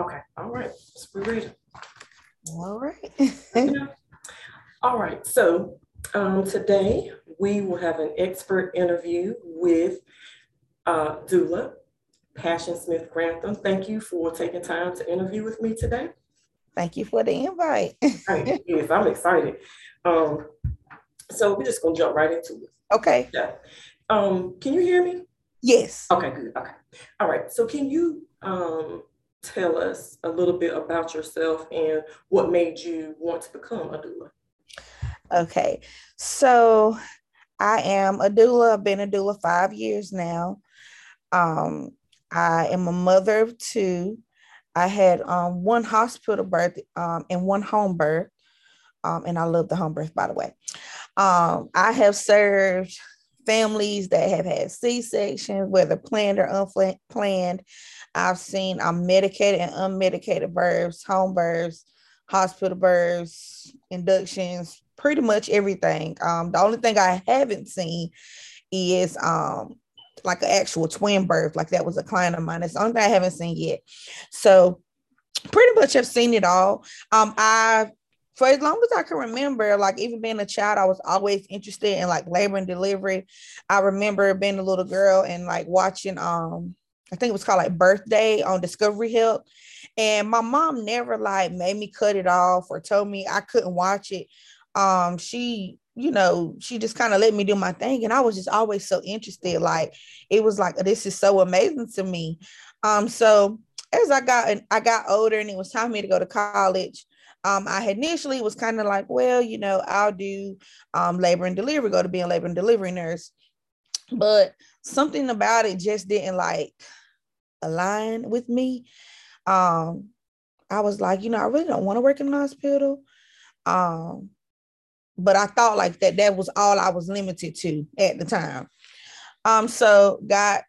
Okay, all right, we're ready. All right. All right, so um, today we will have an expert interview with uh, doula Passion Smith Grantham. Thank you for taking time to interview with me today. Thank you for the invite. Right, yes, I'm excited. Um, so we're just gonna jump right into it. Okay. Yeah. Um, can you hear me? Yes. Okay, good. Okay. All right. So can you um, tell us a little bit about yourself and what made you want to become a doula? Okay. So I am a doula. I've been a doula five years now. Um, I am a mother of two. I had um, one hospital birth um, and one home birth. Um, and I love the home birth, by the way. Um, I have served families that have had C-sections, whether planned or unplanned. I've seen um, medicated and unmedicated births, home births, hospital births, inductions, pretty much everything. Um, the only thing I haven't seen is um, like an actual twin birth, like that was a client of mine. It's the only thing I haven't seen yet. So pretty much I've seen it all. Um, I for as long as I can remember, like even being a child, I was always interested in like labor and delivery. I remember being a little girl and like watching um I think it was called like birthday on Discovery Health. And my mom never like made me cut it off or told me I couldn't watch it. Um, she, you know, she just kind of let me do my thing. And I was just always so interested. Like it was like this is so amazing to me. Um, so as I got I got older and it was time for me to go to college. Um, I initially was kind of like, well, you know, I'll do um, labor and delivery, go to be a labor and delivery nurse. But something about it just didn't like align with me. Um, I was like, you know, I really don't want to work in the hospital. Um, but I thought like that that was all I was limited to at the time. Um, so got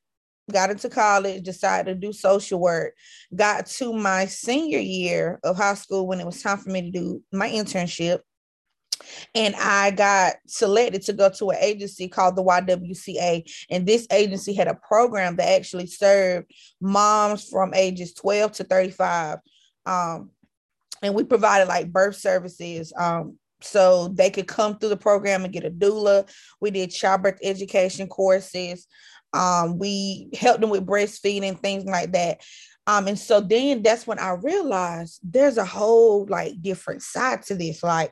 got into college, decided to do social work, got to my senior year of high school when it was time for me to do my internship and I got selected to go to an agency called the YWCA. And this agency had a program that actually served moms from ages 12 to 35. Um, and we provided like birth services. Um, so they could come through the program and get a doula. We did childbirth education courses. Um, we helped them with breastfeeding, things like that. Um, and so then that's when I realized there's a whole like different side to this. Like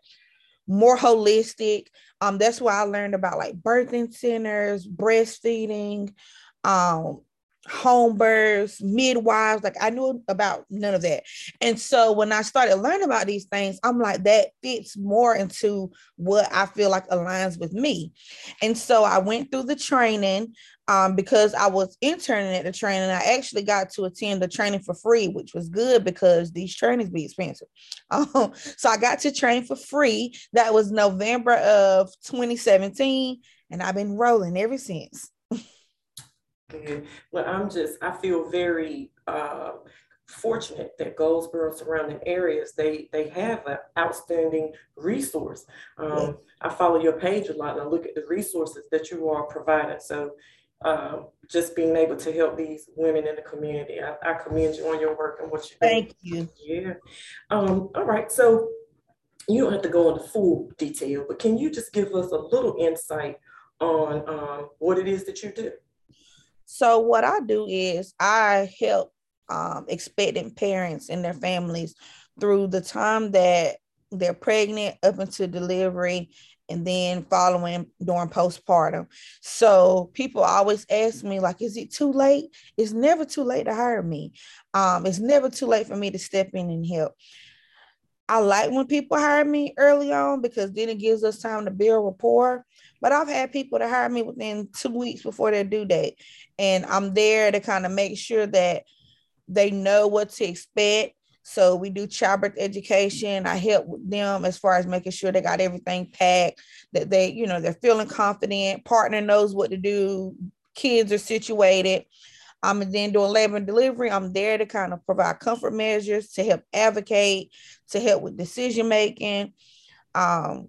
more holistic. Um, that's why I learned about like birthing centers, breastfeeding, um, home births, midwives. Like I knew about none of that. And so when I started learning about these things, I'm like, that fits more into what I feel like aligns with me. And so I went through the training um, because I was interning at the training. I actually got to attend the training for free, which was good because these trainings be expensive. Um, so I got to train for free. That was November of 2017, and I've been rolling ever since. Good. Well, I'm just, I feel very uh, fortunate that Goldsboro surrounding areas, they they have an outstanding resource. Um, I follow your page a lot and I look at the resources that you are providing. So um, just being able to help these women in the community. I, I commend you on your work and what you do. Thank you. Yeah. Um, all right. So you don't have to go into full detail, but can you just give us a little insight on um, what it is that you do? So what I do is I help um, expectant parents and their families through the time that they're pregnant up until delivery and then following during postpartum. So people always ask me, like, is it too late? It's never too late to hire me. Um, it's never too late for me to step in and help. I like when people hire me early on because then it gives us time to build rapport. But I've had people to hire me within two weeks before their due date. And I'm there to kind of make sure that they know what to expect so we do childbirth education. I help them as far as making sure they got everything packed, that they, you know, they're feeling confident, partner knows what to do, kids are situated. I'm then doing labor and delivery. I'm there to kind of provide comfort measures to help advocate, to help with decision making. Um,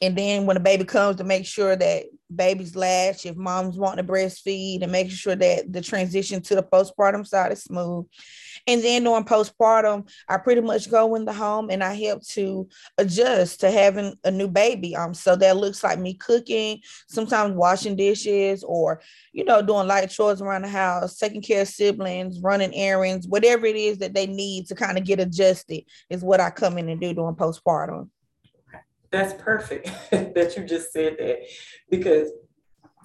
and then when the baby comes to make sure that baby's latch, if mom's wanting to breastfeed, and making sure that the transition to the postpartum side is smooth. And then during postpartum, I pretty much go in the home and I help to adjust to having a new baby. Um, so that looks like me cooking, sometimes washing dishes, or you know, doing light chores around the house, taking care of siblings, running errands, whatever it is that they need to kind of get adjusted is what I come in and do during postpartum. That's perfect that you just said that because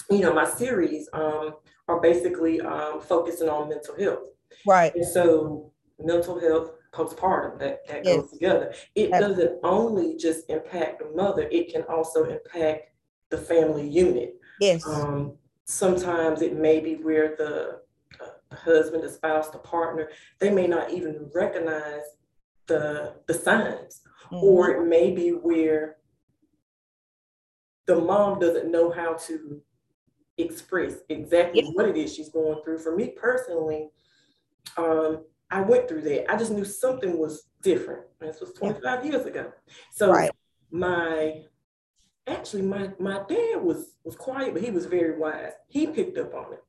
you know my series um, are basically um, focusing on mental health. Right. And so mental health postpartum that, that yes. goes together. It doesn't only just impact the mother, it can also impact the family unit. Yes. Um, sometimes it may be where the, uh, the husband, the spouse, the partner, they may not even recognize the the signs. Mm-hmm. Or it may be where the mom doesn't know how to express exactly what it is she's going through. For me personally, um, I went through that. I just knew something was different. This was 25 years ago. So right. my actually my my dad was was quiet, but he was very wise. He picked up on it.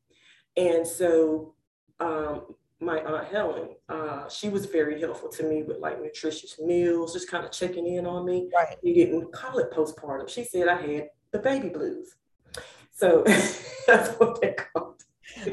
And so um, my aunt Helen, uh, she was very helpful to me with like nutritious meals, just kind of checking in on me. Right. We didn't call it postpartum. She said I had the baby blues. So that's what they called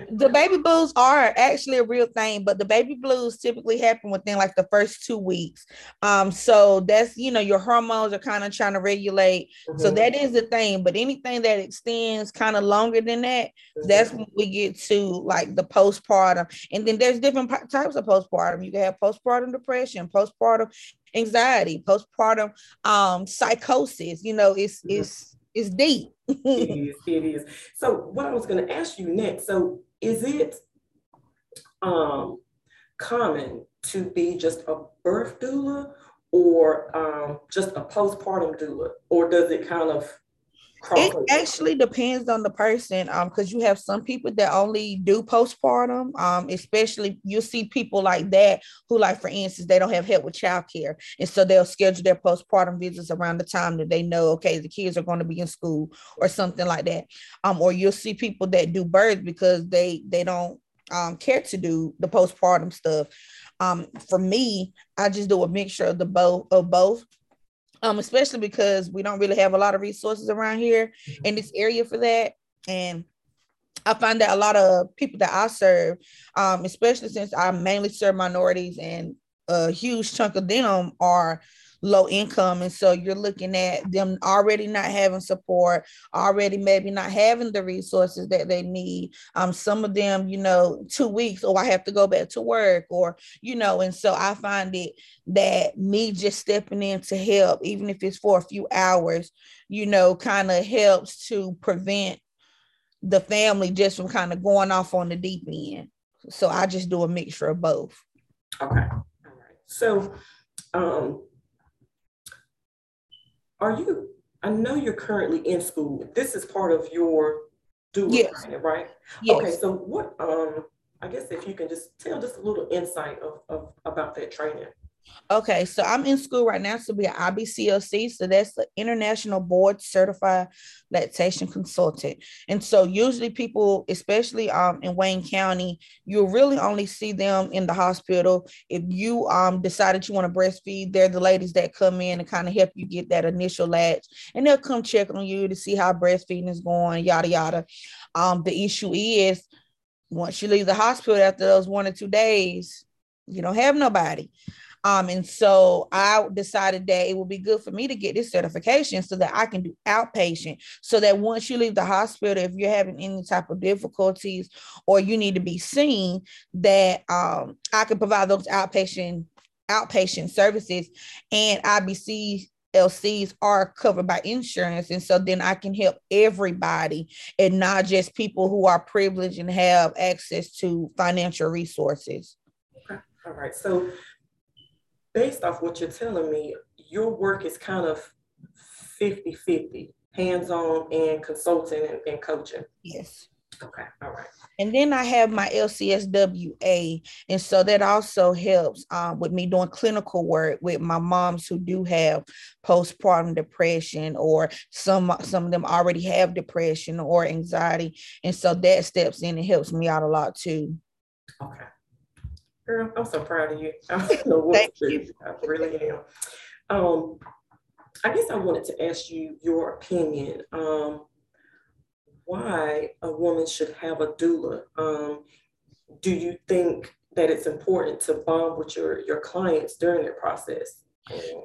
the baby blues are actually a real thing, but the baby blues typically happen within like the first two weeks. Um, so that's you know your hormones are kind of trying to regulate. Mm-hmm. So that is the thing. But anything that extends kind of longer than that, mm-hmm. that's when we get to like the postpartum. And then there's different types of postpartum. You can have postpartum depression, postpartum anxiety, postpartum um psychosis. You know, it's mm-hmm. it's it's deep it is. It is. So what I was going to ask you next. So is it um, common to be just a birth doula or um, just a postpartum doula, or does it kind of it actually depends on the person um because you have some people that only do postpartum um especially you'll see people like that who like for instance they don't have help with childcare and so they'll schedule their postpartum visits around the time that they know okay the kids are going to be in school or something like that. Um or you'll see people that do birth because they they don't um care to do the postpartum stuff. Um for me i just do a mixture of the both of both um, especially because we don't really have a lot of resources around here mm-hmm. in this area for that. And I find that a lot of people that I serve, um, especially since I mainly serve minorities and a huge chunk of them are low income. And so you're looking at them already not having support, already maybe not having the resources that they need. Um, some of them, you know, two weeks, or oh, I have to go back to work, or, you know, and so I find it that me just stepping in to help, even if it's for a few hours, you know, kind of helps to prevent the family just from kind of going off on the deep end. So I just do a mixture of both. Okay. All right. So um are you, I know you're currently in school. This is part of your doula yes. training, right? Yes. Okay, so what, um, I guess if you can just tell just a little insight of, of about that training. Okay, so I'm in school right now to be an IBCLC. So that's the International Board Certified Lactation Consultant. And so usually people, especially um in Wayne County, you really only see them in the hospital. If you um decided you want to breastfeed, they're the ladies that come in and kind of help you get that initial latch, and they'll come check on you to see how breastfeeding is going, yada yada. Um, the issue is once you leave the hospital after those one or two days, you don't have nobody. Um, and so I decided that it would be good for me to get this certification so that I can do outpatient. So that once you leave the hospital, if you're having any type of difficulties or you need to be seen, that um, I can provide those outpatient outpatient services and IBC LCs are covered by insurance. And so then I can help everybody and not just people who are privileged and have access to financial resources. Okay. All right. So based off what you're telling me, your work is kind of 50 50, hands on and consulting and, and coaching. Yes. Okay, all right. And then I have my LCSWA. And so that also helps um, with me doing clinical work with my moms who do have postpartum depression or some some of them already have depression or anxiety. And so that steps in and helps me out a lot too. Okay. Girl, I'm so proud of you. I don't know what Thank to you. I really am. Um, I guess I wanted to ask you your opinion. Um, why a woman should have a doula. Um, do you think that it's important to bond with your, your clients during their process?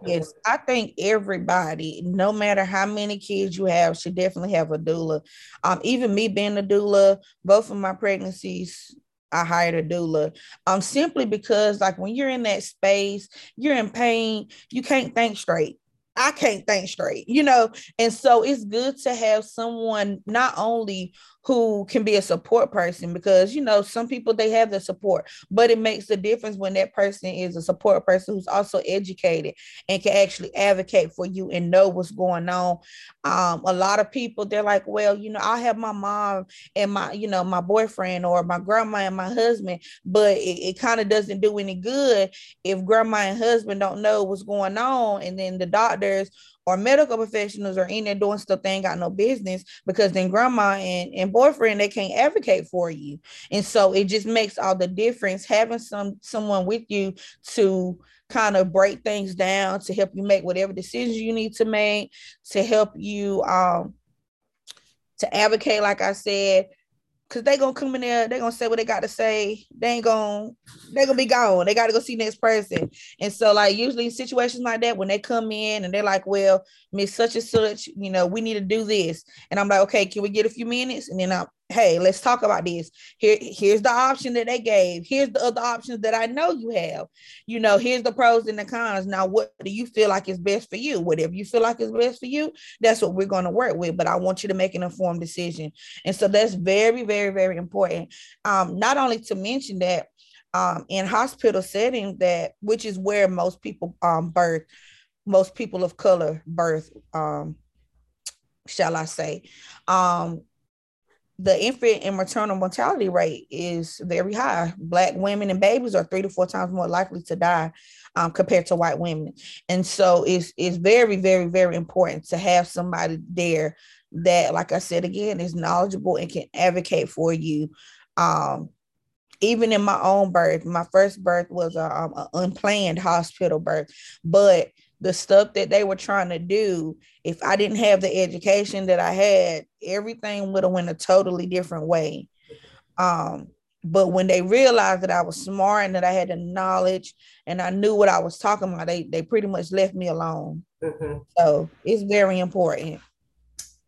Yes, I think everybody, no matter how many kids you have, should definitely have a doula. Um, even me being a doula, both of my pregnancies, I hired a doula. Um, simply because like when you're in that space, you're in pain, you can't think straight. I can't think straight, you know. And so it's good to have someone not only who can be a support person because you know some people they have the support but it makes a difference when that person is a support person who's also educated and can actually advocate for you and know what's going on. Um, a lot of people they're like well you know i have my mom and my you know my boyfriend or my grandma and my husband but it, it kind of doesn't do any good if grandma and husband don't know what's going on and then the doctors or medical professionals are in there doing stuff they ain't got no business because then grandma and, and boyfriend they can't advocate for you. And so it just makes all the difference having some someone with you to kind of break things down to help you make whatever decisions you need to make to help you um to advocate like i said Cause they gonna come in there, they gonna say what they got to say. They ain't gonna, they gonna be gone. They gotta go see next person. And so, like usually in situations like that, when they come in and they're like, "Well, Miss Such and Such, you know, we need to do this," and I'm like, "Okay, can we get a few minutes?" And then I'm, hey, let's talk about this. Here, here's the option that they gave. Here's the other options that I know you have. You know, here's the pros and the cons. Now, what do you feel like is best for you? Whatever you feel like is best for you, that's what we're going to work with. But I want you to make an informed decision. And so that's very, very, very important. Um, not only to mention that um, in hospital setting, that which is where most people um, birth, most people of color birth, um, shall I say. Um, the infant and maternal mortality rate is very high. Black women and babies are three to four times more likely to die um, compared to white women. And so it's, it's very, very, very important to have somebody there that, like I said again, is knowledgeable and can advocate for you. Um, even in my own birth, my first birth was a, um, an unplanned hospital birth, but the stuff that they were trying to do, if I didn't have the education that I had, everything would have went a totally different way. Um, but when they realized that I was smart and that I had the knowledge and I knew what I was talking about, they they pretty much left me alone. Mm-hmm. So it's very important.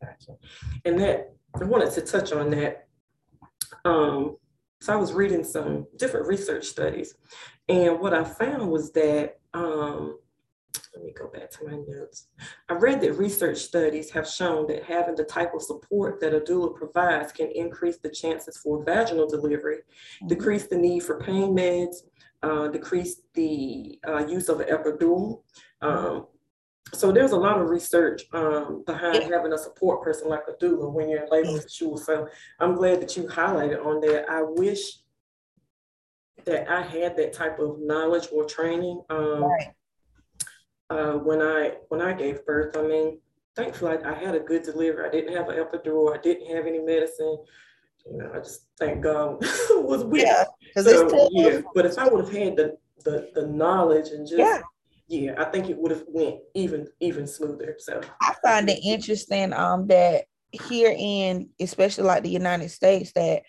Gotcha. And that I wanted to touch on that. Um, so I was reading some different research studies, and what I found was that um, let me go back to my notes. I read that research studies have shown that having the type of support that a doula provides can increase the chances for vaginal delivery, mm-hmm. decrease the need for pain meds, uh, decrease the uh, use of an epidural. Um, so there's a lot of research um, behind having a support person like a doula when you're in labor for sure. So I'm glad that you highlighted on that. I wish that I had that type of knowledge or training. Um, right uh, when I when I gave birth. I mean, thankfully I, I, had a good delivery. I didn't have an epidural. I didn't have any medicine. You know, I just thank God was with yeah, so, yeah. But if I would have had the, the the knowledge and just yeah. yeah, I think it would have went even even smoother. So I find it interesting um that here in especially like the United States that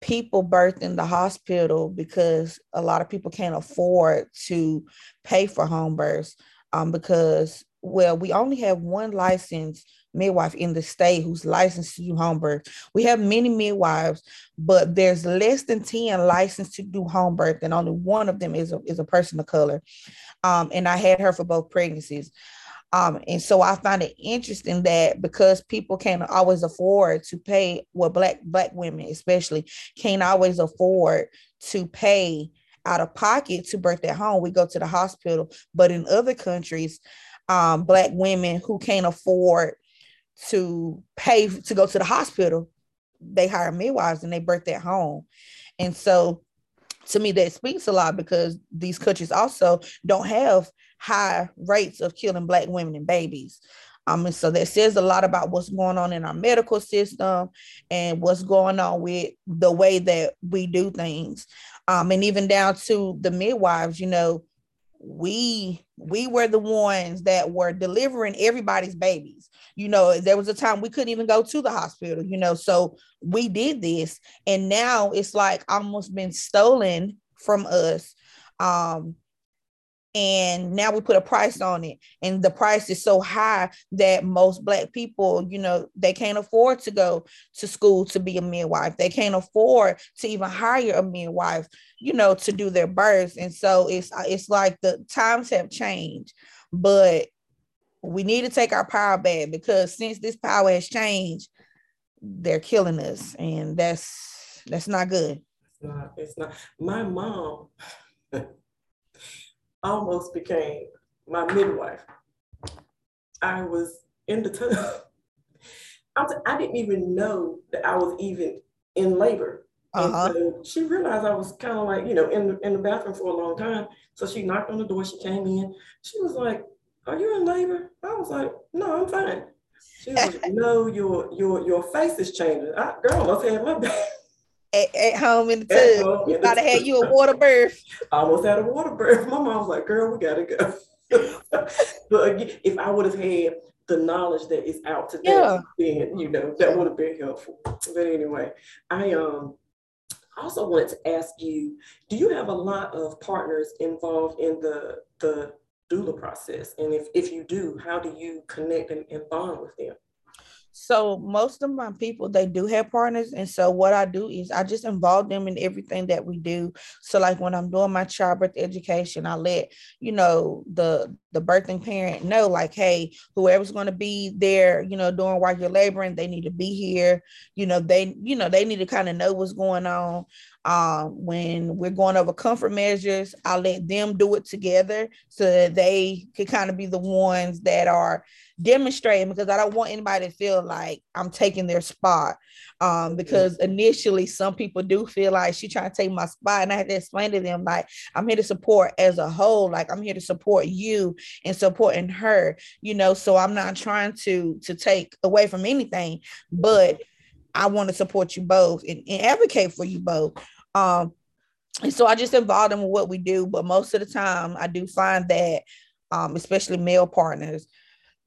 people birth in the hospital because a lot of people can't afford to pay for home births um, because well we only have one licensed midwife in the state who's licensed to do home birth. We have many midwives but there's less than 10 licensed to do home birth and only one of them is a, is a person of color. Um, and i had her for both pregnancies um, and so I find it interesting that because people can't always afford to pay, well, black black women especially can't always afford to pay out of pocket to birth at home. We go to the hospital, but in other countries, um, black women who can't afford to pay to go to the hospital they hire midwives and they birth at home. And so to me that speaks a lot because these countries also don't have high rates of killing black women and babies. Um, and so that says a lot about what's going on in our medical system and what's going on with the way that we do things. Um, and even down to the midwives, you know, we we were the ones that were delivering everybody's babies you know there was a time we couldn't even go to the hospital you know so we did this and now it's like almost been stolen from us um and now we put a price on it. And the price is so high that most black people you know they can't afford to go to school to be a midwife. They can't afford to even hire a midwife you know to do their births and so it's it's like the times have changed but we need to take our power back because since this power has changed they're killing us. And that's that's not good. It's not it's not my mom almost became my midwife. I was in the tub. I didn't even know that I was even in labor. Uh-huh. So she realized I was kind of like, you know, in the, in the bathroom for a long time. So she knocked on the door. She came in. She was like, "Are you in labor?" I was like, "No, I'm fine." She was like, "No, your your your face is changing." I, girl, I must have my baby at, at home in the tub. You gotta have you a water birth. I almost had a water birth. My mom was like, girl, we gotta go. but again, if I would have had the knowledge that is out today, yeah. then you know that would have been helpful. But anyway, I um also wanted to ask you, do you have a lot of partners involved in the the doula process? And if, if you do, how do you connect and, and bond with them? So most of my people they do have partners, and so what I do is I just involve them in everything that we do. So like when I'm doing my childbirth education, I let you know the the birthing parent know like, hey, whoever's going to be there, you know, doing while you're laboring, they need to be here. You know, they you know they need to kind of know what's going on. Um, when we're going over comfort measures, I let them do it together so that they can kind of be the ones that are demonstrating because I don't want anybody to feel like I'm taking their spot. Um, because initially some people do feel like she trying to take my spot, and I had to explain to them like I'm here to support as a whole, like I'm here to support you and supporting her, you know. So I'm not trying to to take away from anything, but I want to support you both and, and advocate for you both. Um, and so I just involve them with what we do, but most of the time I do find that, um, especially male partners,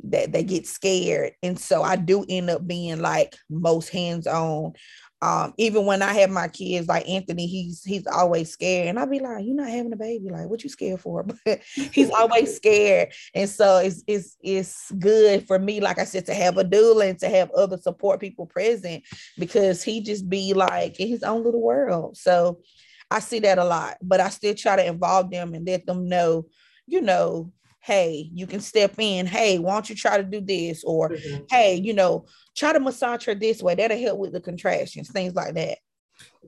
that they get scared. And so i do end up being like most hands-on. Um even when i have my kids like anthony he's he's always scared. And i'll be like you're not having a baby. Like what you scared for? But he's always scared. And so it's it's it's good for me like i said to have a doula and to have other support people present because he just be like in his own little world. So i see that a lot but i still try to involve them and let them know you know hey, you can step in. Hey, why don't you try to do this? Or mm-hmm. hey, you know, try to massage her this way. That'll help with the contractions, things like that.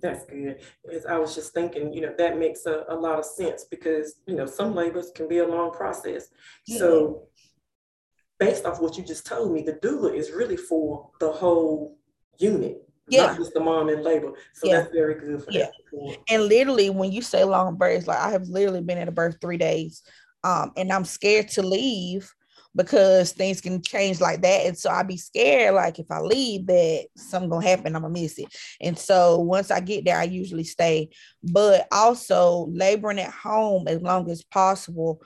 That's good. As I was just thinking, you know, that makes a, a lot of sense because, you know, some labors can be a long process. Yeah. So based off what you just told me, the doula is really for the whole unit. Yeah. Not just the mom in labor. So yeah. that's very good for yeah. that. And literally when you say long births, like I have literally been at a birth three days um, and I'm scared to leave because things can change like that. And so I'd be scared, like if I leave, that something gonna happen, I'm gonna miss it. And so once I get there, I usually stay. But also laboring at home as long as possible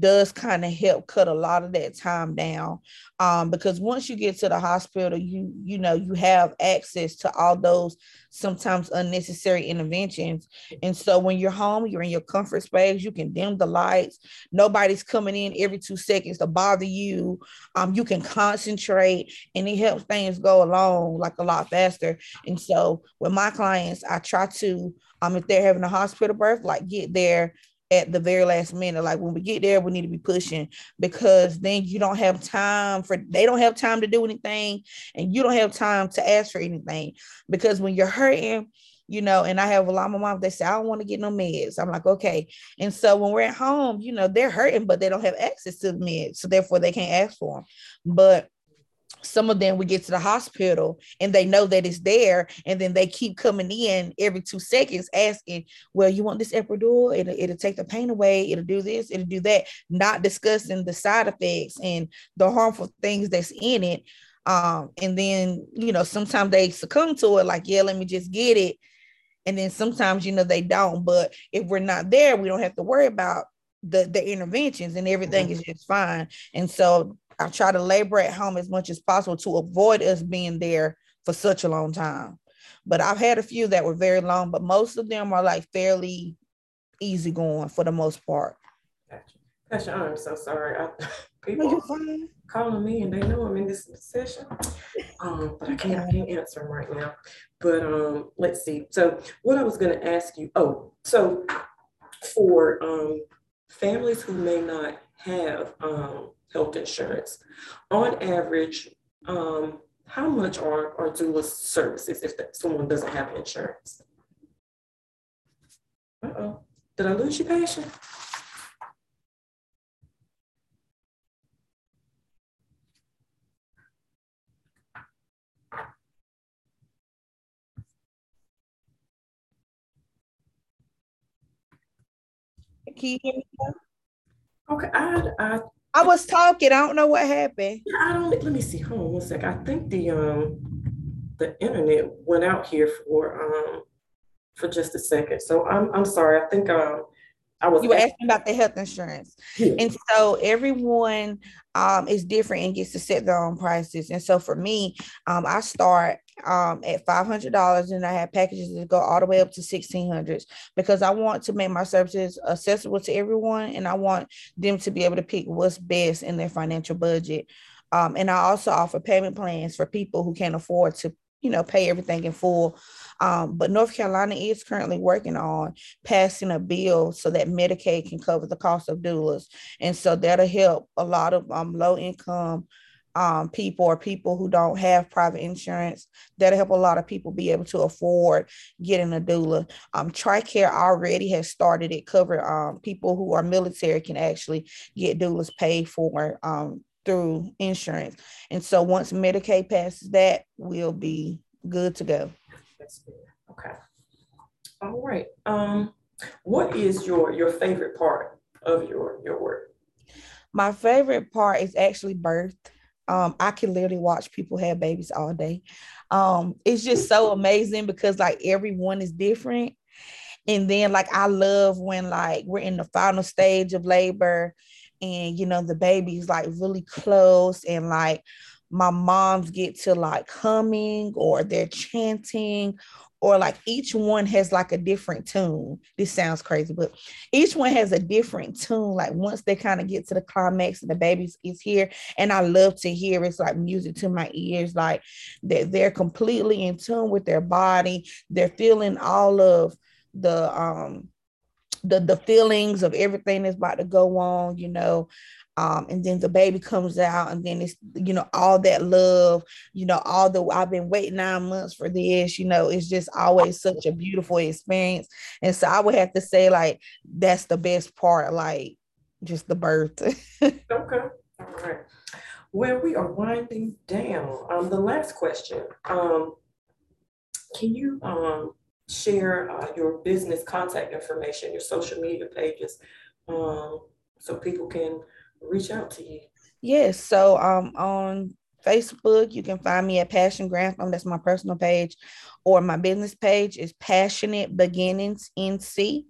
does kind of help cut a lot of that time down. Um, because once you get to the hospital you you know you have access to all those sometimes unnecessary interventions. And so when you're home you're in your comfort space you can dim the lights nobody's coming in every two seconds to bother you. Um, you can concentrate and it helps things go along like a lot faster. And so with my clients i try to um, if they're having a hospital birth like get there at the very last minute. Like when we get there, we need to be pushing because then you don't have time for they don't have time to do anything, and you don't have time to ask for anything. Because when you're hurting, you know, and I have a lot of my moms, they say, I don't want to get no meds. I'm like, okay. And so when we're at home, you know, they're hurting, but they don't have access to the meds. So therefore they can't ask for them. But some of them we get to the hospital and they know that it's there and then they keep coming in every two seconds asking well you want this epidural it'll, it'll take the pain away. It'll do this it'll do that not discussing the side effects and the harmful things that's in it. Um and then you know sometimes they succumb to it like yeah let me just get it and then sometimes you know they don't. But if we're not there we don't have to worry about the the interventions and everything mm-hmm. is just fine. And so I try to labor at home as much as possible to avoid us being there for such a long time. But I've had a few that were very long, but most of them are like fairly easy going for the most part. Gotcha. Gotcha. I'm so sorry. I, people calling me and they know I'm in this session. Um, but I can't I can't answer them right now. But um, let's see. So what I was gonna ask you, oh, so for um families who may not have um health insurance. On average, um, how much are, are doula services if someone doesn't have insurance? Uh-oh, did I lose you, Passion? Can you hear me? Okay, I, I I was talking. I don't know what happened. I don't. Let me see. Hold on one sec. I think the um the internet went out here for um for just a second. So I'm I'm sorry. I think um I was you were asking about the health insurance. Yeah. And so everyone um, is different and gets to set their own prices. And so for me, um, I start um, at $500 and I have packages that go all the way up to 1600 because I want to make my services accessible to everyone and I want them to be able to pick what's best in their financial budget. Um, and I also offer payment plans for people who can't afford to, you know, pay everything in full. Um, but North Carolina is currently working on passing a bill so that Medicaid can cover the cost of doulas. And so that'll help a lot of um, low income um, people or people who don't have private insurance. That'll help a lot of people be able to afford getting a doula. Um, TRICARE already has started it, cover um, people who are military can actually get doulas paid for um, through insurance. And so once Medicaid passes that, we'll be good to go. That's good. Okay. All right. Um, what is your your favorite part of your your work? My favorite part is actually birth. Um, I can literally watch people have babies all day. Um, it's just so amazing because like everyone is different. And then like I love when like we're in the final stage of labor and you know the baby's like really close and like my moms get to like humming or they're chanting or like each one has like a different tune. This sounds crazy, but each one has a different tune. Like once they kind of get to the climax and the baby is here, and I love to hear it's like music to my ears, like that they're completely in tune with their body. They're feeling all of the um the the feelings of everything that's about to go on, you know um, and then the baby comes out and then it's you know all that love you know all the i've been waiting nine months for this you know it's just always such a beautiful experience. And so i would have to say like that's the best part like just the birth. Okay all right. Well we are winding down. Um the last question um can you um share uh, your business contact information your social media pages um so people can reach out to you? Yes. So um on Facebook, you can find me at Passion Grantham. That's my personal page, or my business page is Passionate Beginnings NC.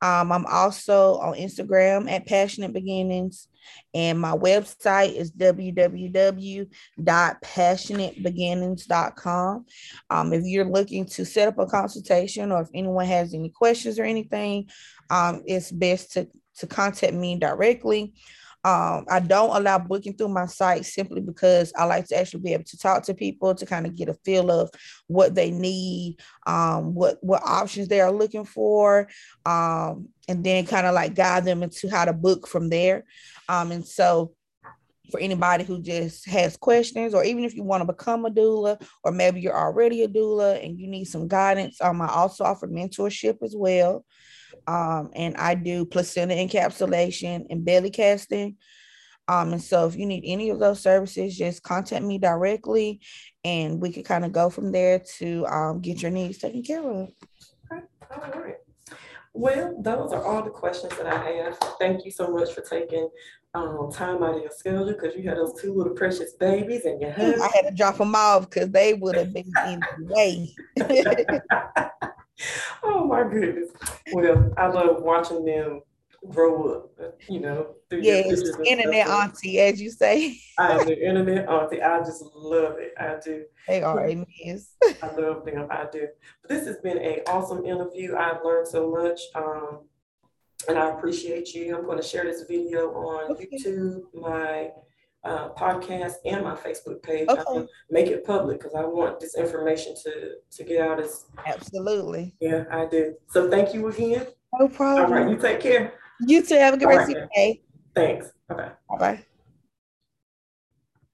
Um, I'm also on Instagram at Passionate Beginnings, and my website is www.passionatebeginnings.com. Um, if you're looking to set up a consultation, or if anyone has any questions or anything, um, it's best to to contact me directly. Um, I don't allow booking through my site simply because I like to actually be able to talk to people to kind of get a feel of what they need, um, what what options they are looking for, um, and then kind of like guide them into how to book from there. Um, and so for anybody who just has questions, or even if you want to become a doula, or maybe you're already a doula and you need some guidance, um, I also offer mentorship as well um, and I do placenta encapsulation and belly casting. Um, and so if you need any of those services, just contact me directly and we can kind of go from there to um, get your needs taken care of. Okay, all right. Well, those are all the questions that I have. Thank you so much for taking um, time out of your schedule because you had those two little precious babies and your husband. I had to drop them off because they would have been in the way. oh my goodness. Well, I love watching them grow up, you know, through yes, internet auntie, as you say. I am the internet auntie. I just love it. I do. They are yes. I love them. I do. But this has been an awesome interview. I've learned so much. Um, and I appreciate you. I'm going to share this video on okay. YouTube, my uh, podcast, and my Facebook page. Okay. make it public because I want this information to to get out as absolutely. Yeah, I do. So thank you again. No problem. All right, you take care. You too. Have a good All rest right. of your day. Thanks. Bye bye. Bye bye.